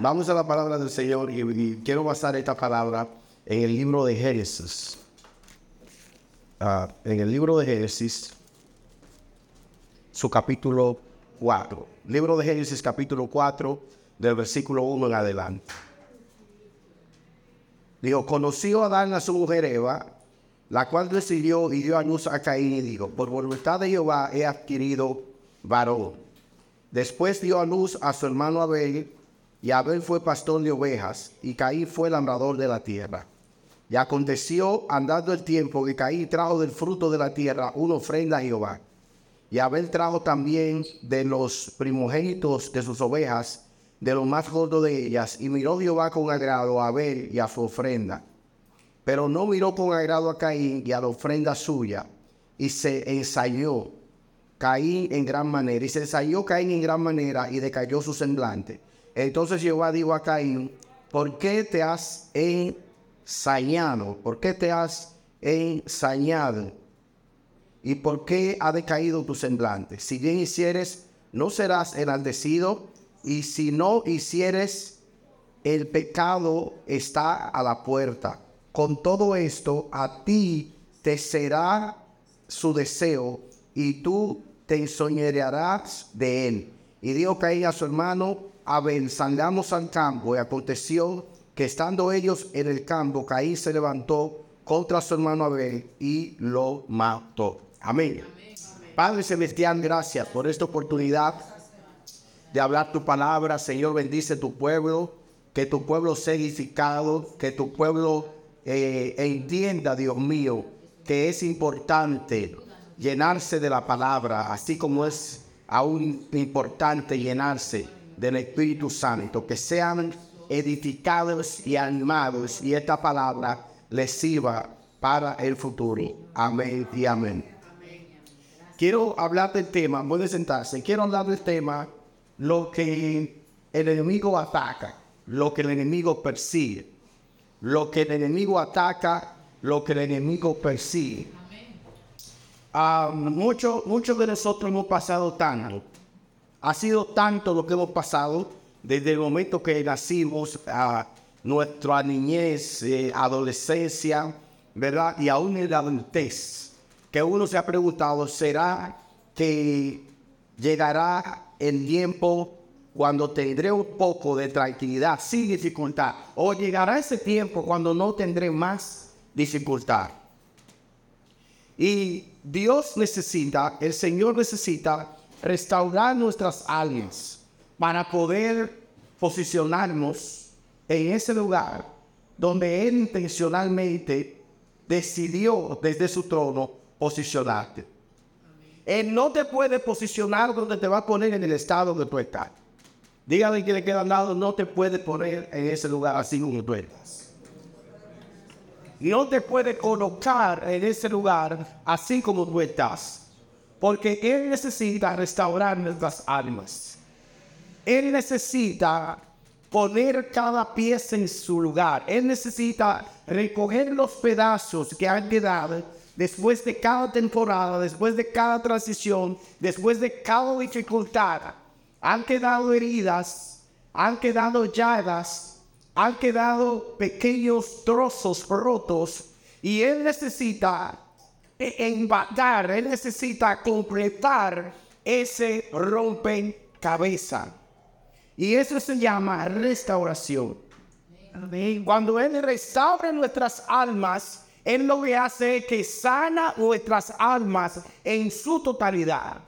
Vamos a la palabra del Señor y, quiero basar esta palabra en el libro de Génesis. Ah, en el libro de Génesis, su capítulo 4. Libro de Génesis, capítulo 4, del versículo 1 en adelante. Dijo, conoció Adán a su mujer Eva, la cual decidió y dio a luz a Caín y dijo, por voluntad de Jehová he adquirido varón. Después dio a luz a su hermano Abel, y Abel fue pastor de ovejas, y Caín fue labrador de la tierra. Y aconteció, andando el tiempo, que Caín trajo del fruto de la tierra una ofrenda a Jehová. Y Abel trajo también de los primogénitos de sus ovejas, de lo más gordo de ellas, y miró Jehová con agrado a Abel y a su ofrenda. Pero no miró con agrado a Caín y a la ofrenda suya, y se ensayó Caín en gran manera, y se ensayó Caín en gran manera, y decayó su semblante. Entonces Jehová dijo a Caín, ¿por qué te has ensañado? ¿Por qué te has ensañado? ¿Y por qué ha decaído tu semblante? Si bien hicieres, no serás enaldecido, y si no hicieres, el pecado está a la puerta. Con todo esto, a ti te será su deseo, y tú te ensoñarás de él. Y dijo Caín a su hermano, Abel, salgamos al campo, y aconteció que estando ellos en el campo, Caín se levantó contra su hermano Abel y lo mató. Amén. Padre Celestial, gracias por esta oportunidad de hablar tu palabra. Señor, bendice tu pueblo, que tu pueblo sea edificado, que tu pueblo eh, entienda, Dios mío, que es importante llenarse de la palabra, así como es aún importante llenarse del Espíritu Santo, que sean edificados y animados y esta palabra les sirva para el futuro. Amén y amén. Quiero hablar del tema, puede sentarse, quiero hablar del tema, lo que el enemigo ataca, lo que el enemigo persigue, lo que el enemigo ataca, lo que el enemigo persigue. Ah, muchos de nosotros hemos pasado tanto ha sido tanto lo que hemos pasado desde el momento que nacimos a nuestra niñez, eh, adolescencia, ¿verdad? Y aún en la adultez, que uno se ha preguntado, ¿será que llegará el tiempo cuando tendré un poco de tranquilidad sin dificultad? ¿O llegará ese tiempo cuando no tendré más dificultad? Y Dios necesita, el Señor necesita restaurar nuestras almas para poder posicionarnos en ese lugar donde Él intencionalmente decidió desde su trono posicionarte. Él no te puede posicionar donde te va a poner en el estado que tú estás. Dígale que le queda al lado, no te puede poner en ese lugar así como tú estás. No te puede colocar en ese lugar así como tú estás. Porque Él necesita restaurar nuestras almas. Él necesita poner cada pieza en su lugar. Él necesita recoger los pedazos que han quedado después de cada temporada, después de cada transición, después de cada dificultad. Han quedado heridas, han quedado llagas, han quedado pequeños trozos rotos y Él necesita embatar, él necesita completar ese rompecabezas. Y eso se llama restauración. Cuando Él restaura nuestras almas, Él lo que hace es que sana nuestras almas en su totalidad.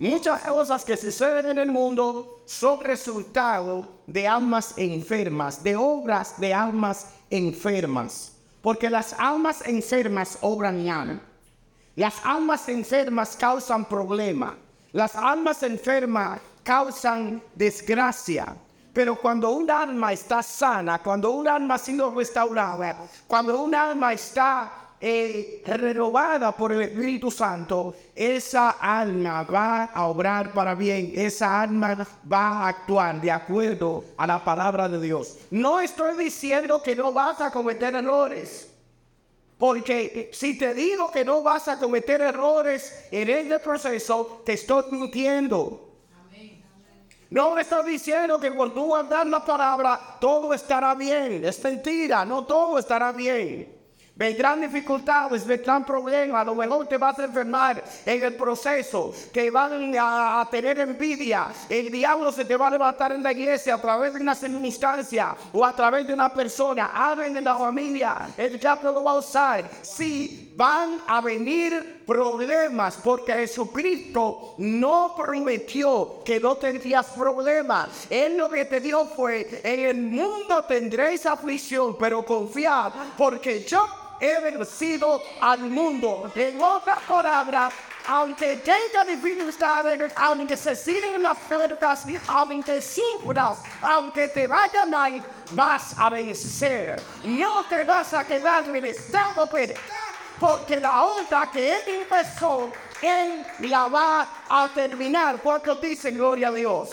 Muchas cosas que suceden en el mundo son resultado de almas enfermas, de obras de almas enfermas. Porque las almas enfermas obran mal. Las almas enfermas causan problema. Las almas enfermas causan desgracia. Pero cuando un alma está sana, cuando un alma ha sido restaurada, cuando un alma está eh, renovada por el Espíritu Santo, esa alma va a obrar para bien, esa alma va a actuar de acuerdo a la palabra de Dios. No estoy diciendo que no vas a cometer errores. Porque si te digo que no vas a cometer errores en este proceso, te estoy mintiendo. No me estoy diciendo que cuando tú dar la palabra, todo estará bien. Es mentira, no todo estará bien. Vendrán dificultades, vendrán problemas, a lo mejor te vas a enfermar en el proceso, que van a, tener envidia. El diablo se te va a levantar en la iglesia a través de una circunstancia o a través de una persona, alguien de la familia. El diablo lo va a usar. Sí, van a venir problemas porque Jesucristo no prometió que no tendrías problemas. Él lo que te dio fue, en el mundo tendréis aflicción, pero confiad porque yo he vencido al mundo. En otras palabras, aunque tenga dificultades, aunque se sigan las puertas, aunque sufras, aunque te vayan a ir, vas a vencer. No te vas a quedar en el estado porque la onda que él empezó, él la va a terminar. Cuando dice gloria a Dios.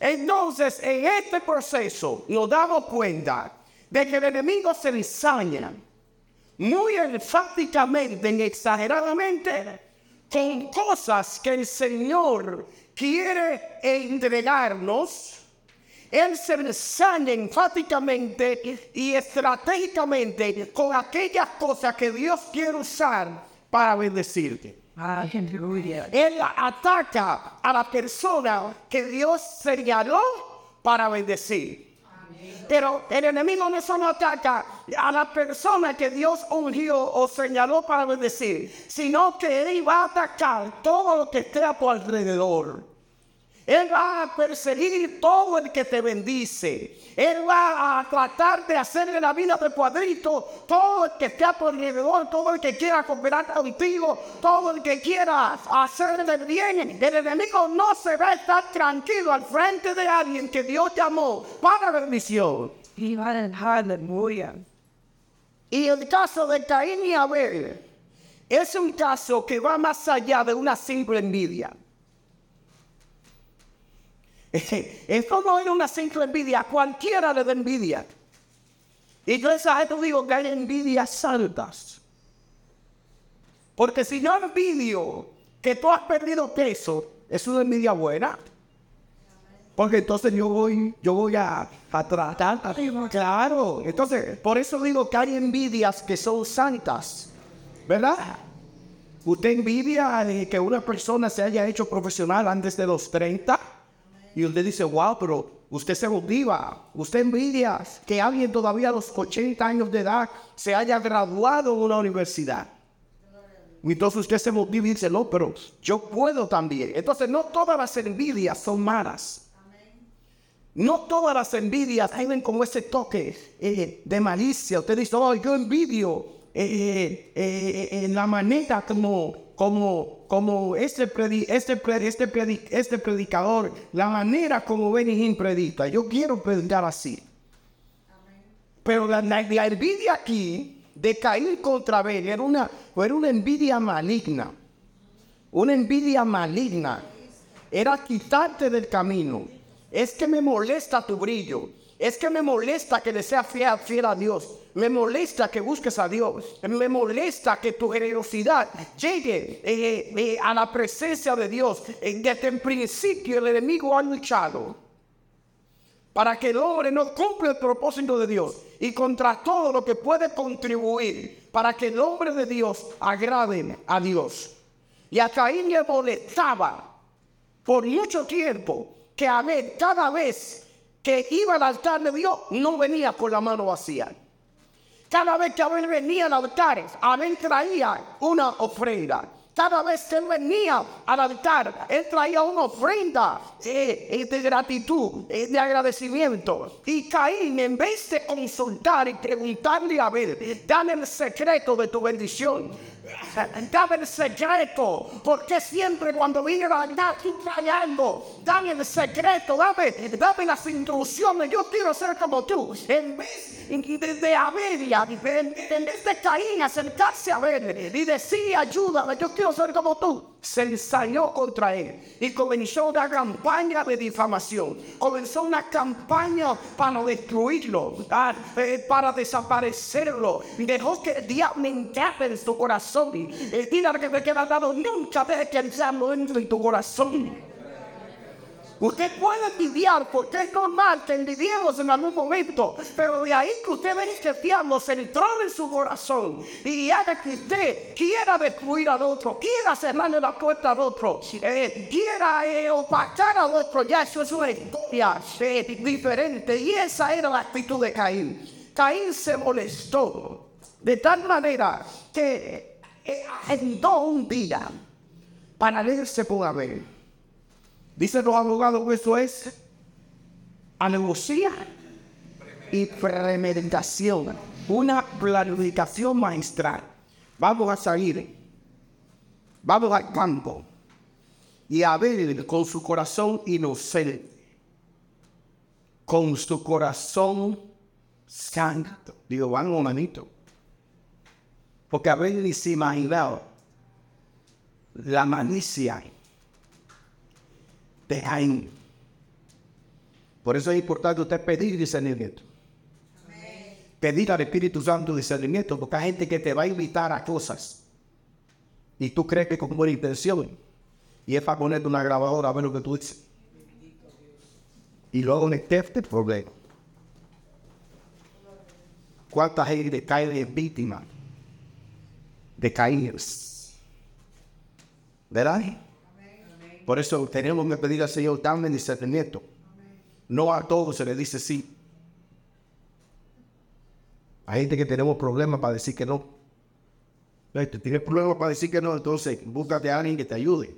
Entonces, en este proceso nos damos cuenta de que el enemigo se ensaña muy enfáticamente y exageradamente con cosas que el Señor quiere entregarnos. Él se ensaña enfáticamente y estratégicamente con aquellas cosas que Dios quiere usar para bendecirte. Él ataca a la persona que Dios señaló para bendecir. Pero el enemigo no solo ataca a la persona que Dios ungió o señaló para bendecir, sino que él va a atacar todo lo que esté a tu alrededor. Él va a perseguir todo el que te bendice. Él va a tratar de hacerle la vida de cuadrito. Todo el que esté a tu alrededor, todo el que quiera cooperar contigo, todo el que quiera hacerle bien. El enemigo no se va a estar tranquilo al frente de alguien que Dios llamó para bendición. Y el caso de Caín y Abel es un caso que va más allá de una simple envidia. Esto no es una simple envidia, cualquiera le da envidia. Y yo esa digo que hay envidias santas. Porque si yo envidio que tú has perdido peso, es una envidia buena. Porque entonces yo voy, yo voy a, a tratar. Claro. Entonces, por eso digo que hay envidias que son santas. ¿Verdad? ¿Usted envidia que una persona se haya hecho profesional antes de los 30? Y usted dice, wow, pero usted se motiva, usted envidia que alguien todavía a los 80 años de edad se haya graduado en una universidad. Entonces usted se motiva y dice, no, pero yo puedo también. Entonces no todas las envidias son malas. No todas las envidias tienen como ese toque eh, de malicia. Usted dice, oh, yo envidio eh, eh, en la manera como como, como este, este, este, este, predicador, la manera como Benihim predica. Yo quiero predicar así. Pero la, envidia aquí de caer contra Ben era una, era una envidia maligna. Una envidia maligna. Era quitarte del camino. Es que me molesta tu brillo. Es que me molesta que le sea fiel, a Dios. Me molesta que busques a Dios. Me molesta que tu generosidad llegue eh, eh, a la presencia de Dios. Eh, desde el principio el enemigo ha luchado para que el hombre no cumpla el propósito de Dios y contra todo lo que puede contribuir para que el hombre de Dios agrade a Dios. Y a Caín le molestaba por mucho tiempo que a ver cada vez que iba al altar de Dios no venía con la mano vacía. Cada vez que Abel venía al altar, Abel traía una ofrenda. Cada vez que él venía al altar, él traía una ofrenda eh, de gratitud, eh, de agradecimiento. Y Caín, en vez de consultar y preguntarle a Abel, dame el secreto de tu bendición. Dame el secreto, porque siempre cuando verdad tú trayendo, dame el secreto, dame, dame las instrucciones, yo quiero ser como tú. En vez de, de en de Caín acercarse a ver y decir ayúdame, yo quiero ser como tú se ensayó contra él y comenzó una campaña de difamación. Comenzó una campaña para destruirlo, eh, para desaparecerlo. Dejó que el diablo en su corazón. Y que me queda dado nunca de que el entre en tu corazón. Usted puede envidiar porque es normal que en algún momento, pero de ahí que usted ve que el diablo se en su corazón y haga que usted quiera destruir al otro, quiera cerrarle la puerta al otro, eh, quiera eh, opacar al otro, ya eso es una historia eh, diferente. Y esa era la actitud de Caín. Caín se molestó de tal manera que eh, agendó un día para leerse por Abel. Dicen los abogados que eso es alevosía y premeditación, una planificación maestral. Vamos a salir, vamos al campo y a ver con su corazón inocente, con su corazón santo. Digo, van un manito. Porque a ver ni se imaginaba la malicia de Jaime. Por eso es importante usted pedir discernimiento. Pedir al Espíritu Santo discernimiento, porque hay gente que te va a invitar a cosas. Y tú crees que con buena intención. Y es para ponerte una grabadora a ver lo que tú dices. Y luego en este problema. ¿Cuánta gente cae de víctima de caídas? ¿Verdad? Por eso tenemos que pedir al Señor, dame discernimiento. No a todos se le dice sí. Hay gente que tenemos problemas para decir que no. Tienes problemas para decir que no, entonces búscate a alguien que te ayude.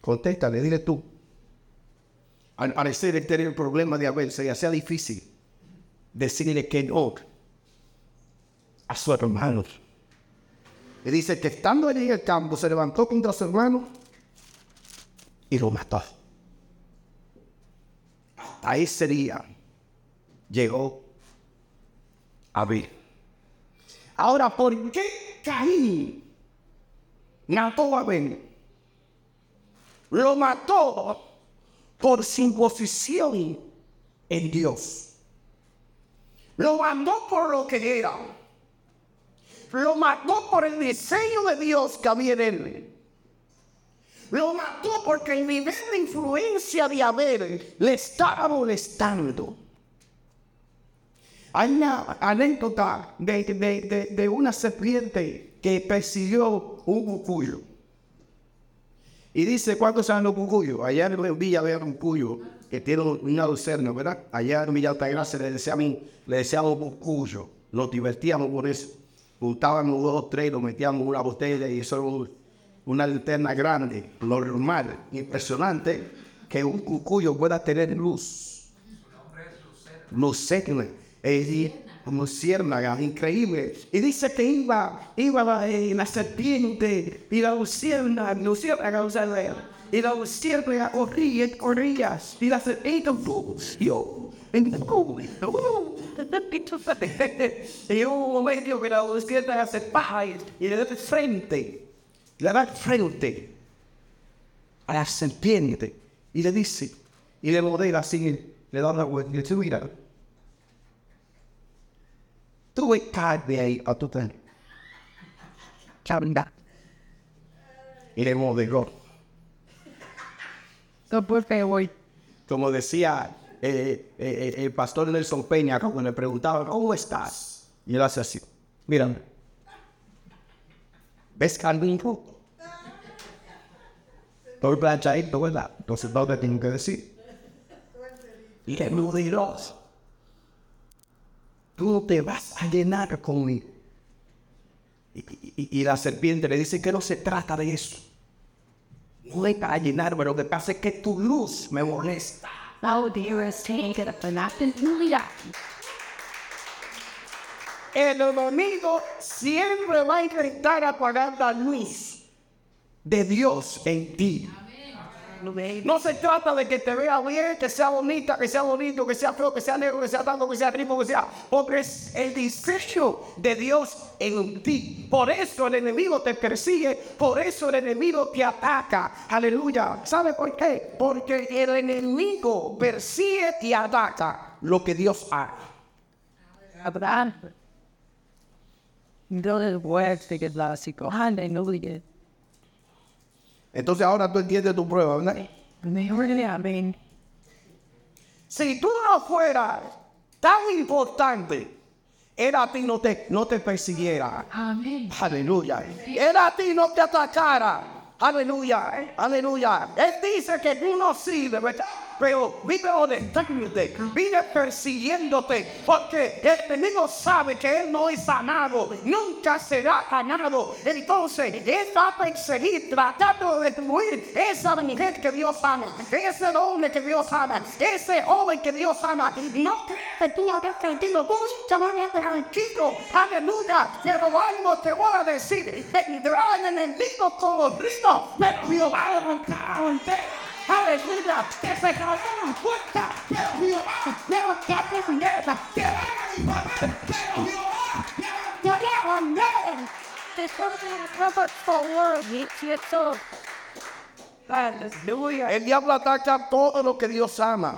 Contéstale, dile tú. Al parecer el tener el problema de Abel se sea difícil decirle que no a su hermano. Y dice que estando en el campo se levantó contra su hermano y lo mató. A ese día llegó a ver. Ahora, ¿por qué Caín mató a Abel? Lo mató por su posición en Dios. Lo mandó por lo que era. Lo mató por el diseño de Dios que había en él. Lo mató porque el nivel de influencia de Abel le estaba molestando. Hay una anécdota de, una serpiente que persiguió un cucuyo. Y dice, ¿cuántos saben los cucuyos? Allá en Villa había un cuyo que tiene una lucerna, ¿verdad? Allá en Villa Altagracia le decíamos, le decíamos cucuyo. Nos divertíamos por eso. Juntábamos dos o tres, lo metíamos en una botella y eso una linterna grande, lo normal, impresionante, que un cucuyo pueda tener luz. Lucerna. Es luciérnaga, increíble. Y dice que iba, iba la, eh, la serpiente y la luciérnaga, luciérnaga, sea, y la luciérnaga corría, corría, y la serpiente, yo, y un momento que la luciérnaga se baja y le da frente le da frente a la serpiente y le dice, y le modela así, le da la vuelta y le dice, mira, tú caer de ahí a tu tren. Y le modeló. Como decía eh, eh, eh, el pastor Nelson Peña cuando le preguntaba, ¿cómo estás? Y él hace así, mira, ¿Ves Calvin Estoy planchadito, ¿verdad? Entonces, ¿dónde tengo que decir? Y muy Dios. Tú no te vas a llenar conmigo. Y, la serpiente le dice que no se trata de eso. No le a llenarme, lo que pasa es que tu luz me molesta. Oh, dearest, take it up and el enemigo siempre va a intentar apagar la luz de Dios en ti. No se trata de que te vea bien, que sea bonita, que sea bonito, que sea feo, que sea negro, que sea tanto, que sea rico, que sea. Porque es el diseño de Dios en ti. Por eso el enemigo te persigue, por eso el enemigo te ataca. Aleluya. ¿Sabe por qué? Porque el enemigo persigue y ataca lo que Dios hace. Abraham. Entonces ahora tú entiendes tu prueba, ¿verdad? Si tú no fueras tan importante, él a ti no te, no te persiguiera. Amén. Aleluya. Él a ti no te atacara. Aleluya. Aleluya. Él dice que tú no sirves, ¿verdad? Pero vive honestamente, vive persiguiéndote, porque el enemigo sabe que él no es sanado, nunca será sanado. Entonces, él va a perseguir, tratando de destruir esa mujer que Dios ama, ese hombre que Dios ama, ese joven que Dios ama. No que tú has sentido mucho más tranquilo, aleluya. Pero algo te voy a decir, vendrá el enemigo como Cristo, pero Dios va a arrancar Aleluya, que se cayó la puerta, pero. Aleluya. El diablo ataca todo lo que Dios ama.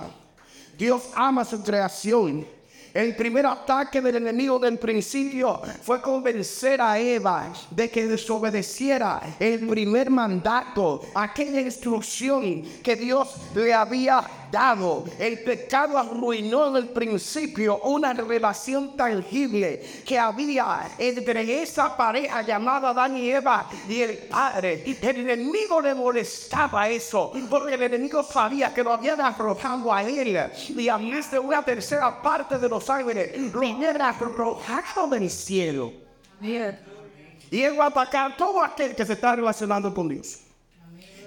Dios ama su creación. El primer ataque del enemigo del principio fue convencer a Eva de que desobedeciera el primer mandato, aquella instrucción que Dios le había dado. El pecado arruinó en el principio una relación tangible que había entre esa pareja llamada Adán y Eva y el Padre. El enemigo le molestaba eso, porque el enemigo sabía que lo habían arrojado a él y a más de una tercera parte de los ángeles lo habían arrojado del cielo. Bien. Y él va a atacar todo aquel que se está relacionando con Dios.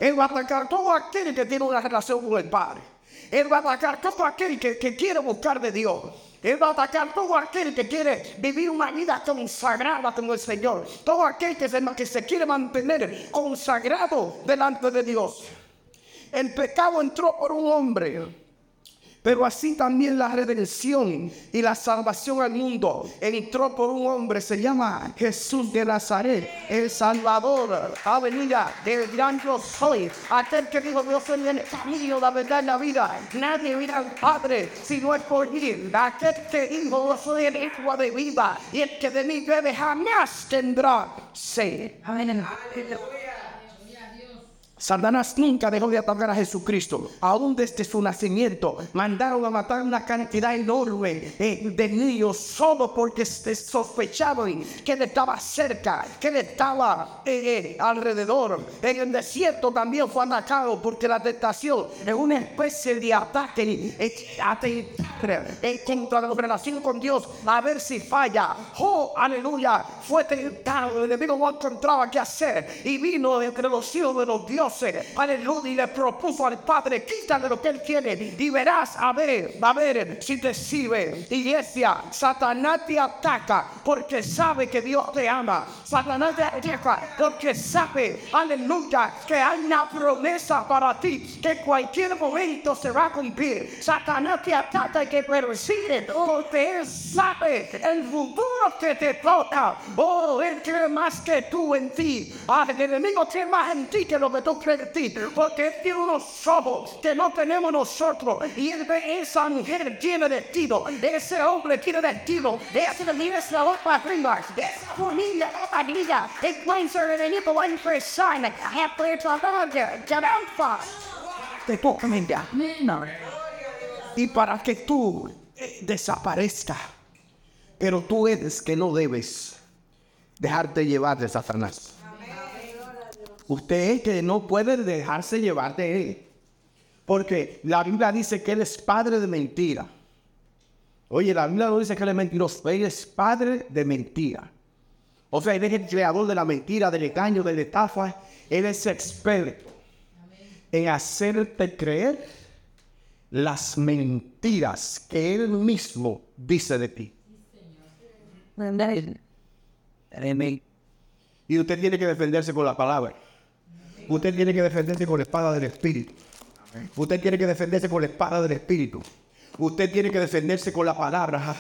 Él va a atacar todo aquel que tiene una relación con el Padre. Él va a atacar todo aquel que, quiere buscar de Dios. Él va a atacar todo aquel que quiere vivir una vida consagrada con el Señor. Todo aquel que se, que se quiere mantener consagrado delante de Dios. El pecado entró por un hombre. Pero así también la redención y la salvación al mundo. Entró por un hombre, se llama Jesús de Nazaret, el Salvador, aleluya, del gran yo soy, aquel que dijo yo soy el camino, la verdad y la vida, nadie mira al Padre si no es por mí, aquel que dijo yo soy el hijo de vida, y el que de mí bebe jamás tendrá sed. Amén. Satanás nunca dejó de atacar a Jesucristo. Aún desde su nacimiento mandaron a matar una cantidad enorme de niños solo porque se sospechaban que él estaba cerca, que él estaba eh, eh, alrededor. En el desierto también fue atacado porque la tentación es una especie de ataque eh, contra la relación con Dios a ver si falla. Oh, aleluya, fue tentado, el enemigo no encontraba qué hacer y vino entre los hijos de los dioses, aleluya, y le propuso al Padre, quítale lo que él quiere y verás a ver, a ver si te sirve. Iglesia, Satanás te ataca porque sabe que Dios te ama. Satanás te ataca porque sabe, aleluya, que hay una promesa para ti que cualquier momento se va a cumplir. Satanás te ataca y que persigue porque él sabe el futuro que te toca. Oh, él cree más que tú en ti. Ah, el enemigo cree más en ti que lo que tú en ti. Porque él tiene unos ojos que no tenemos nosotros. Y él ve esa mujer llena de tiro, de ese hombre lleno de tiro, de ese de la otra arriba, de esa familia, otra niña. Él puede ser el enemigo va a empezar a hacer trabajo de toca, mira Amén. y para que tú eh, desaparezca. Pero tú eres que no debes dejarte llevar de Satanás. Usted es que no puede dejarse llevar de él. Porque la Biblia dice que él es padre de mentira. Oye, la Biblia no dice que él es mentiroso, él es padre de mentira. O sea, él es el creador de la mentira, del engaño, de la estafa. Él es experto en hacerte creer las mentiras que él mismo dice de ti. Y usted tiene que defenderse con la palabra. Usted tiene que defenderse con la espada del Espíritu. Usted tiene que defenderse con la espada del Espíritu. Usted tiene que defenderse con la palabra.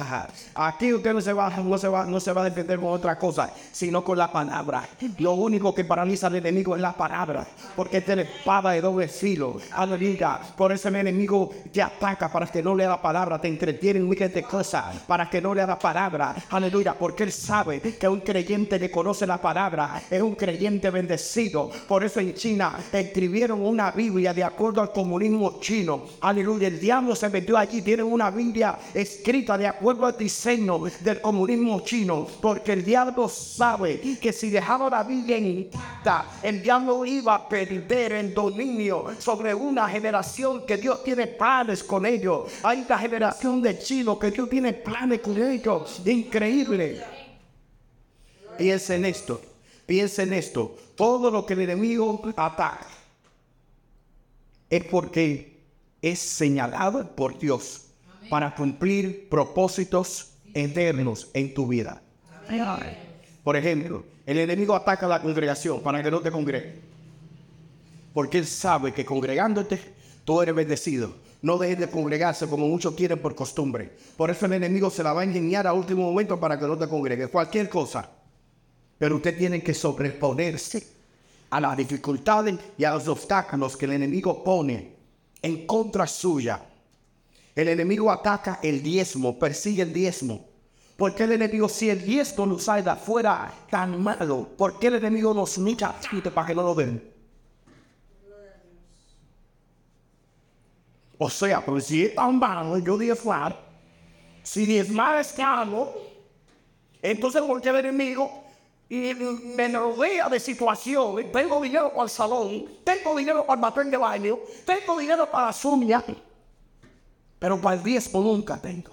Aquí usted no se, va, no, se va, no se va a defender con otra cosa, sino con la palabra. Lo único que paraliza al enemigo es la palabra, porque es la espada de doble filo. Aleluya. Por eso el enemigo te ataca para que no le la palabra, te entretiene en de cosas, para que no le la palabra. Aleluya. Porque él sabe que un creyente le conoce la palabra, es un creyente bendecido. Por eso en China escribieron una Biblia de acuerdo al comunismo chino. Aleluya. El diablo se metió allí tienen una Biblia escrita de acuerdo al diseño del comunismo chino, porque el diablo sabe que si dejaba la Biblia intacta, el diablo iba a perder el dominio sobre una generación que Dios tiene planes con ellos. Hay una generación de chinos que Dios tiene planes con ellos. Increíble. Piensa en esto, piensa en esto. Todo lo que el enemigo ataca es porque es señalado por Dios para cumplir propósitos eternos en tu vida. Por ejemplo, el enemigo ataca la congregación para que no te congregue. Porque él sabe que congregándote, tú eres bendecido. No dejes de congregarse como muchos quieren por costumbre. Por eso el enemigo se la va a engañar a último momento para que no te congregue. Cualquier cosa. Pero usted tiene que sobreponerse a las dificultades y a los obstáculos que el enemigo pone en contra suya. El enemigo ataca el diezmo, persigue el diezmo. Porque el enemigo, si el diezmo nos sale de afuera tan malo, ¿por qué el enemigo nos lucha para que no lo ven? O sea, pues si es tan malo, yo diezmar, si diezmar es caro, entonces ¿por qué el enemigo y me rodea de situaciones. Tengo dinero para el salón, tengo dinero para el papel de baño, tengo dinero para la uñas, pero para el diezmo nunca tengo.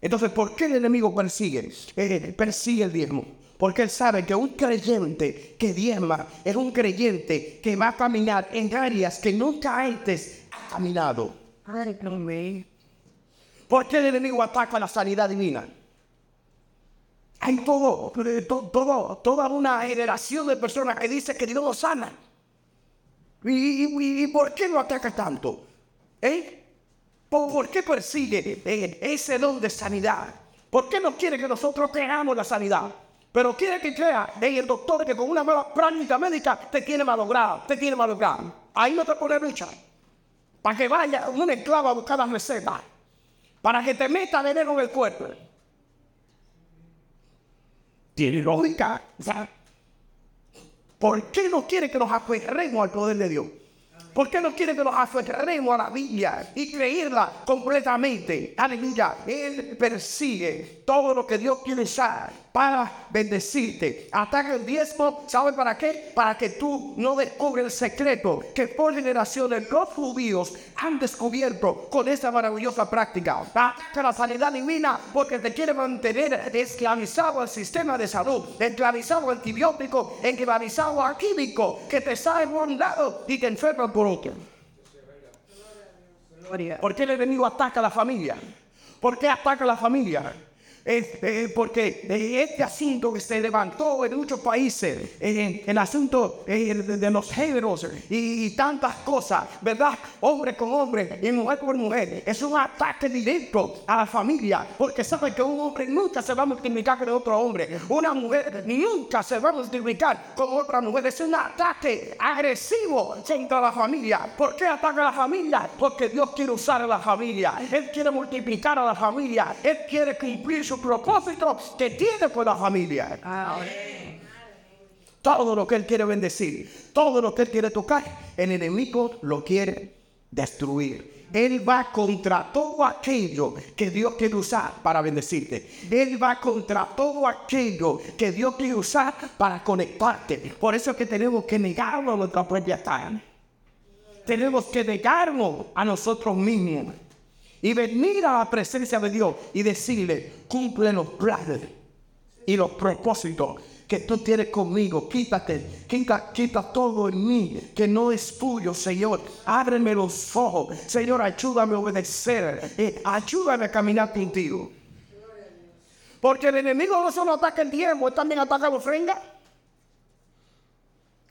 Entonces, ¿por qué el enemigo persigue? Eh, persigue el diezmo. Porque él sabe que un creyente que diezma es un creyente que va a caminar en áreas que nunca antes ha caminado. ¿Por qué el enemigo ataca la sanidad divina? Hay todo, todo, toda una generación de personas que dice que Dios no sana. ¿Y, por qué lo ataca tanto? ¿Eh? ¿Por, qué persigue eh, ese don de sanidad? ¿Por qué no quiere que nosotros creamos la sanidad? Pero quiere que crea en el doctor que con una nueva práctica médica te tiene malogrado, te tiene malogrado. Ahí no te pone lucha. Para que vaya un esclavo a buscar las recetas. Para que te meta veneno en el cuerpo tiene lógica. ¿Por qué no quiere que nos aferremos al poder de Dios? ¿Por qué no quiere que nos aferremos a la Biblia y creerla completamente? Aleluya. Él persigue todo lo que Dios quiere usar para bendecirte. Ataca el diezmo, ¿sabe para qué? Para que tú no descubres el secreto que por generaciones los judíos han descubierto con esta maravillosa práctica. Ataca la sanidad divina porque te quiere mantener esclavizado al sistema de salud, esclavizado al antibiótico, esclavizado al químico que te sale por un lado y te enferma por otro. ¿Por qué el enemigo ataca a la familia? ¿Por qué ataca a la familia? Eh, porque este asunto que se levantó en muchos países, el asunto eh, de, los géneros y, tantas cosas, ¿verdad? Hombre con hombre y mujer con mujer, es un ataque directo a la familia, porque sabe que un hombre nunca se va a multiplicar con otro hombre, una mujer nunca se va a multiplicar con otra mujer, es un ataque agresivo contra la familia. ¿Por qué ataca a la familia? Porque Dios quiere usar a la familia, Él quiere multiplicar a la familia, Él quiere cumplir su propósito que tiene con la familia. Todo lo que Él quiere bendecir, todo lo que Él quiere tocar, el enemigo lo quiere destruir. Él va contra todo aquello que Dios quiere usar para bendecirte. Él va contra todo aquello que Dios quiere usar para conectarte. Por eso es que tenemos que negarnos a nuestra propia carne. Tenemos que negarnos a nosotros mismos y venir a la presencia de Dios y decirle, cumple los planes y los propósitos que tú tienes conmigo. Quítate, quita, quita todo en mí que no es tuyo, Señor. Ábreme los ojos. Señor, ayúdame a obedecer. Eh, ayúdame a caminar contigo. Porque el enemigo no solo ataca el diezmo, también ataca la ofrenda.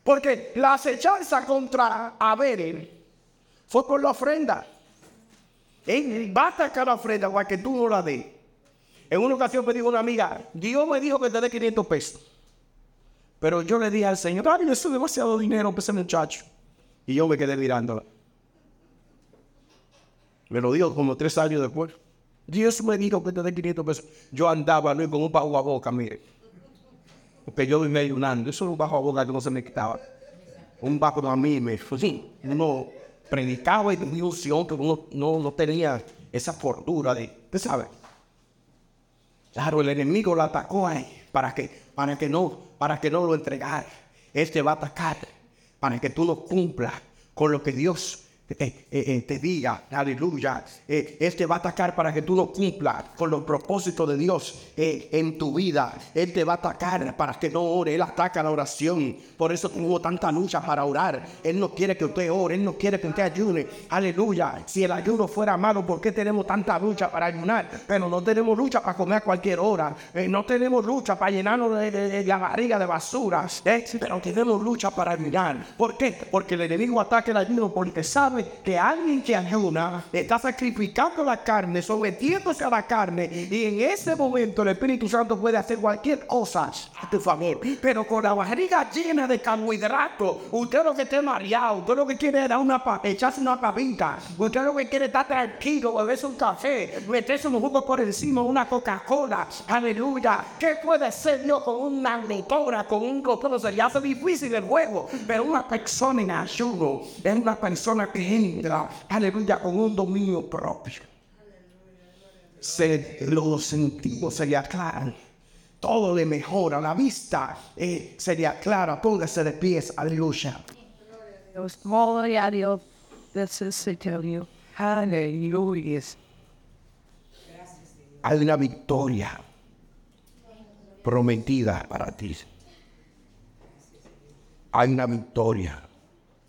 Porque la acechanza contra Abel fue por la ofrenda. Él va a la ofrenda para que tú no la des. En una ocasión me dijo una amiga, Dios me dijo que te dé 500 pesos. Pero yo le dije al Señor, ay, eso es demasiado dinero para ese muchacho. Y yo me quedé mirándola. Me lo dijo como tres años después. Dios me dijo que te dé 500 pesos. Yo andaba Luis, con un bajo a boca, mire. Porque yo vivía ayunando. Eso es un bajo a boca que no se me quitaba. Un bajo a mí me... Sí, uno predicaba y tenía unción, pero uno no, no tenía esa fortuna de... ¿Usted sabe? Claro, el enemigo lo atacó ahí para que, para que no, para que no lo entregara. Este va a atacar para que tú no cumplas con lo que Dios eh, eh, eh, te diga, aleluya, este va a atacar para que tú no cumplas con los propósitos de Dios en tu vida. Él te va a atacar para que no ore. Él ataca la oración. Por eso tuvo tanta lucha para orar. Él no quiere que usted ore. Él no quiere que usted ayune. Aleluya. Si el ayuno fuera malo, ¿por qué tenemos tanta lucha para ayunar? Pero no tenemos lucha para comer a cualquier hora. no tenemos lucha para llenarnos de, la barriga de basuras. Pero tenemos lucha para ayunar. ¿Por qué? Porque el enemigo ataca el ayuno porque sabe que alguien que ayuna está sacrificando la carne, sometiéndose a la carne, y en ese momento el Espíritu Santo puede hacer cualquier cosa a tu favor. Pero con la barriga llena de carbohidratos, usted lo que esté mareado, usted lo que quiere es una echarse una papita, usted lo que quiere estar tranquilo, beberse un café, meterse un jugo por encima, una Coca-Cola, aleluya. ¿Qué puede ser Dios con una motora, con un copero? Se le hace difícil el juego, pero una persona en ayuno es una persona que entra, aleluya, con un dominio propio. Se, los sentidos se le aclaran. Todo le mejora. La vista eh, se le aclara. Póngase de pies. Aleluya. Hay una victoria prometida para ti. Hay una victoria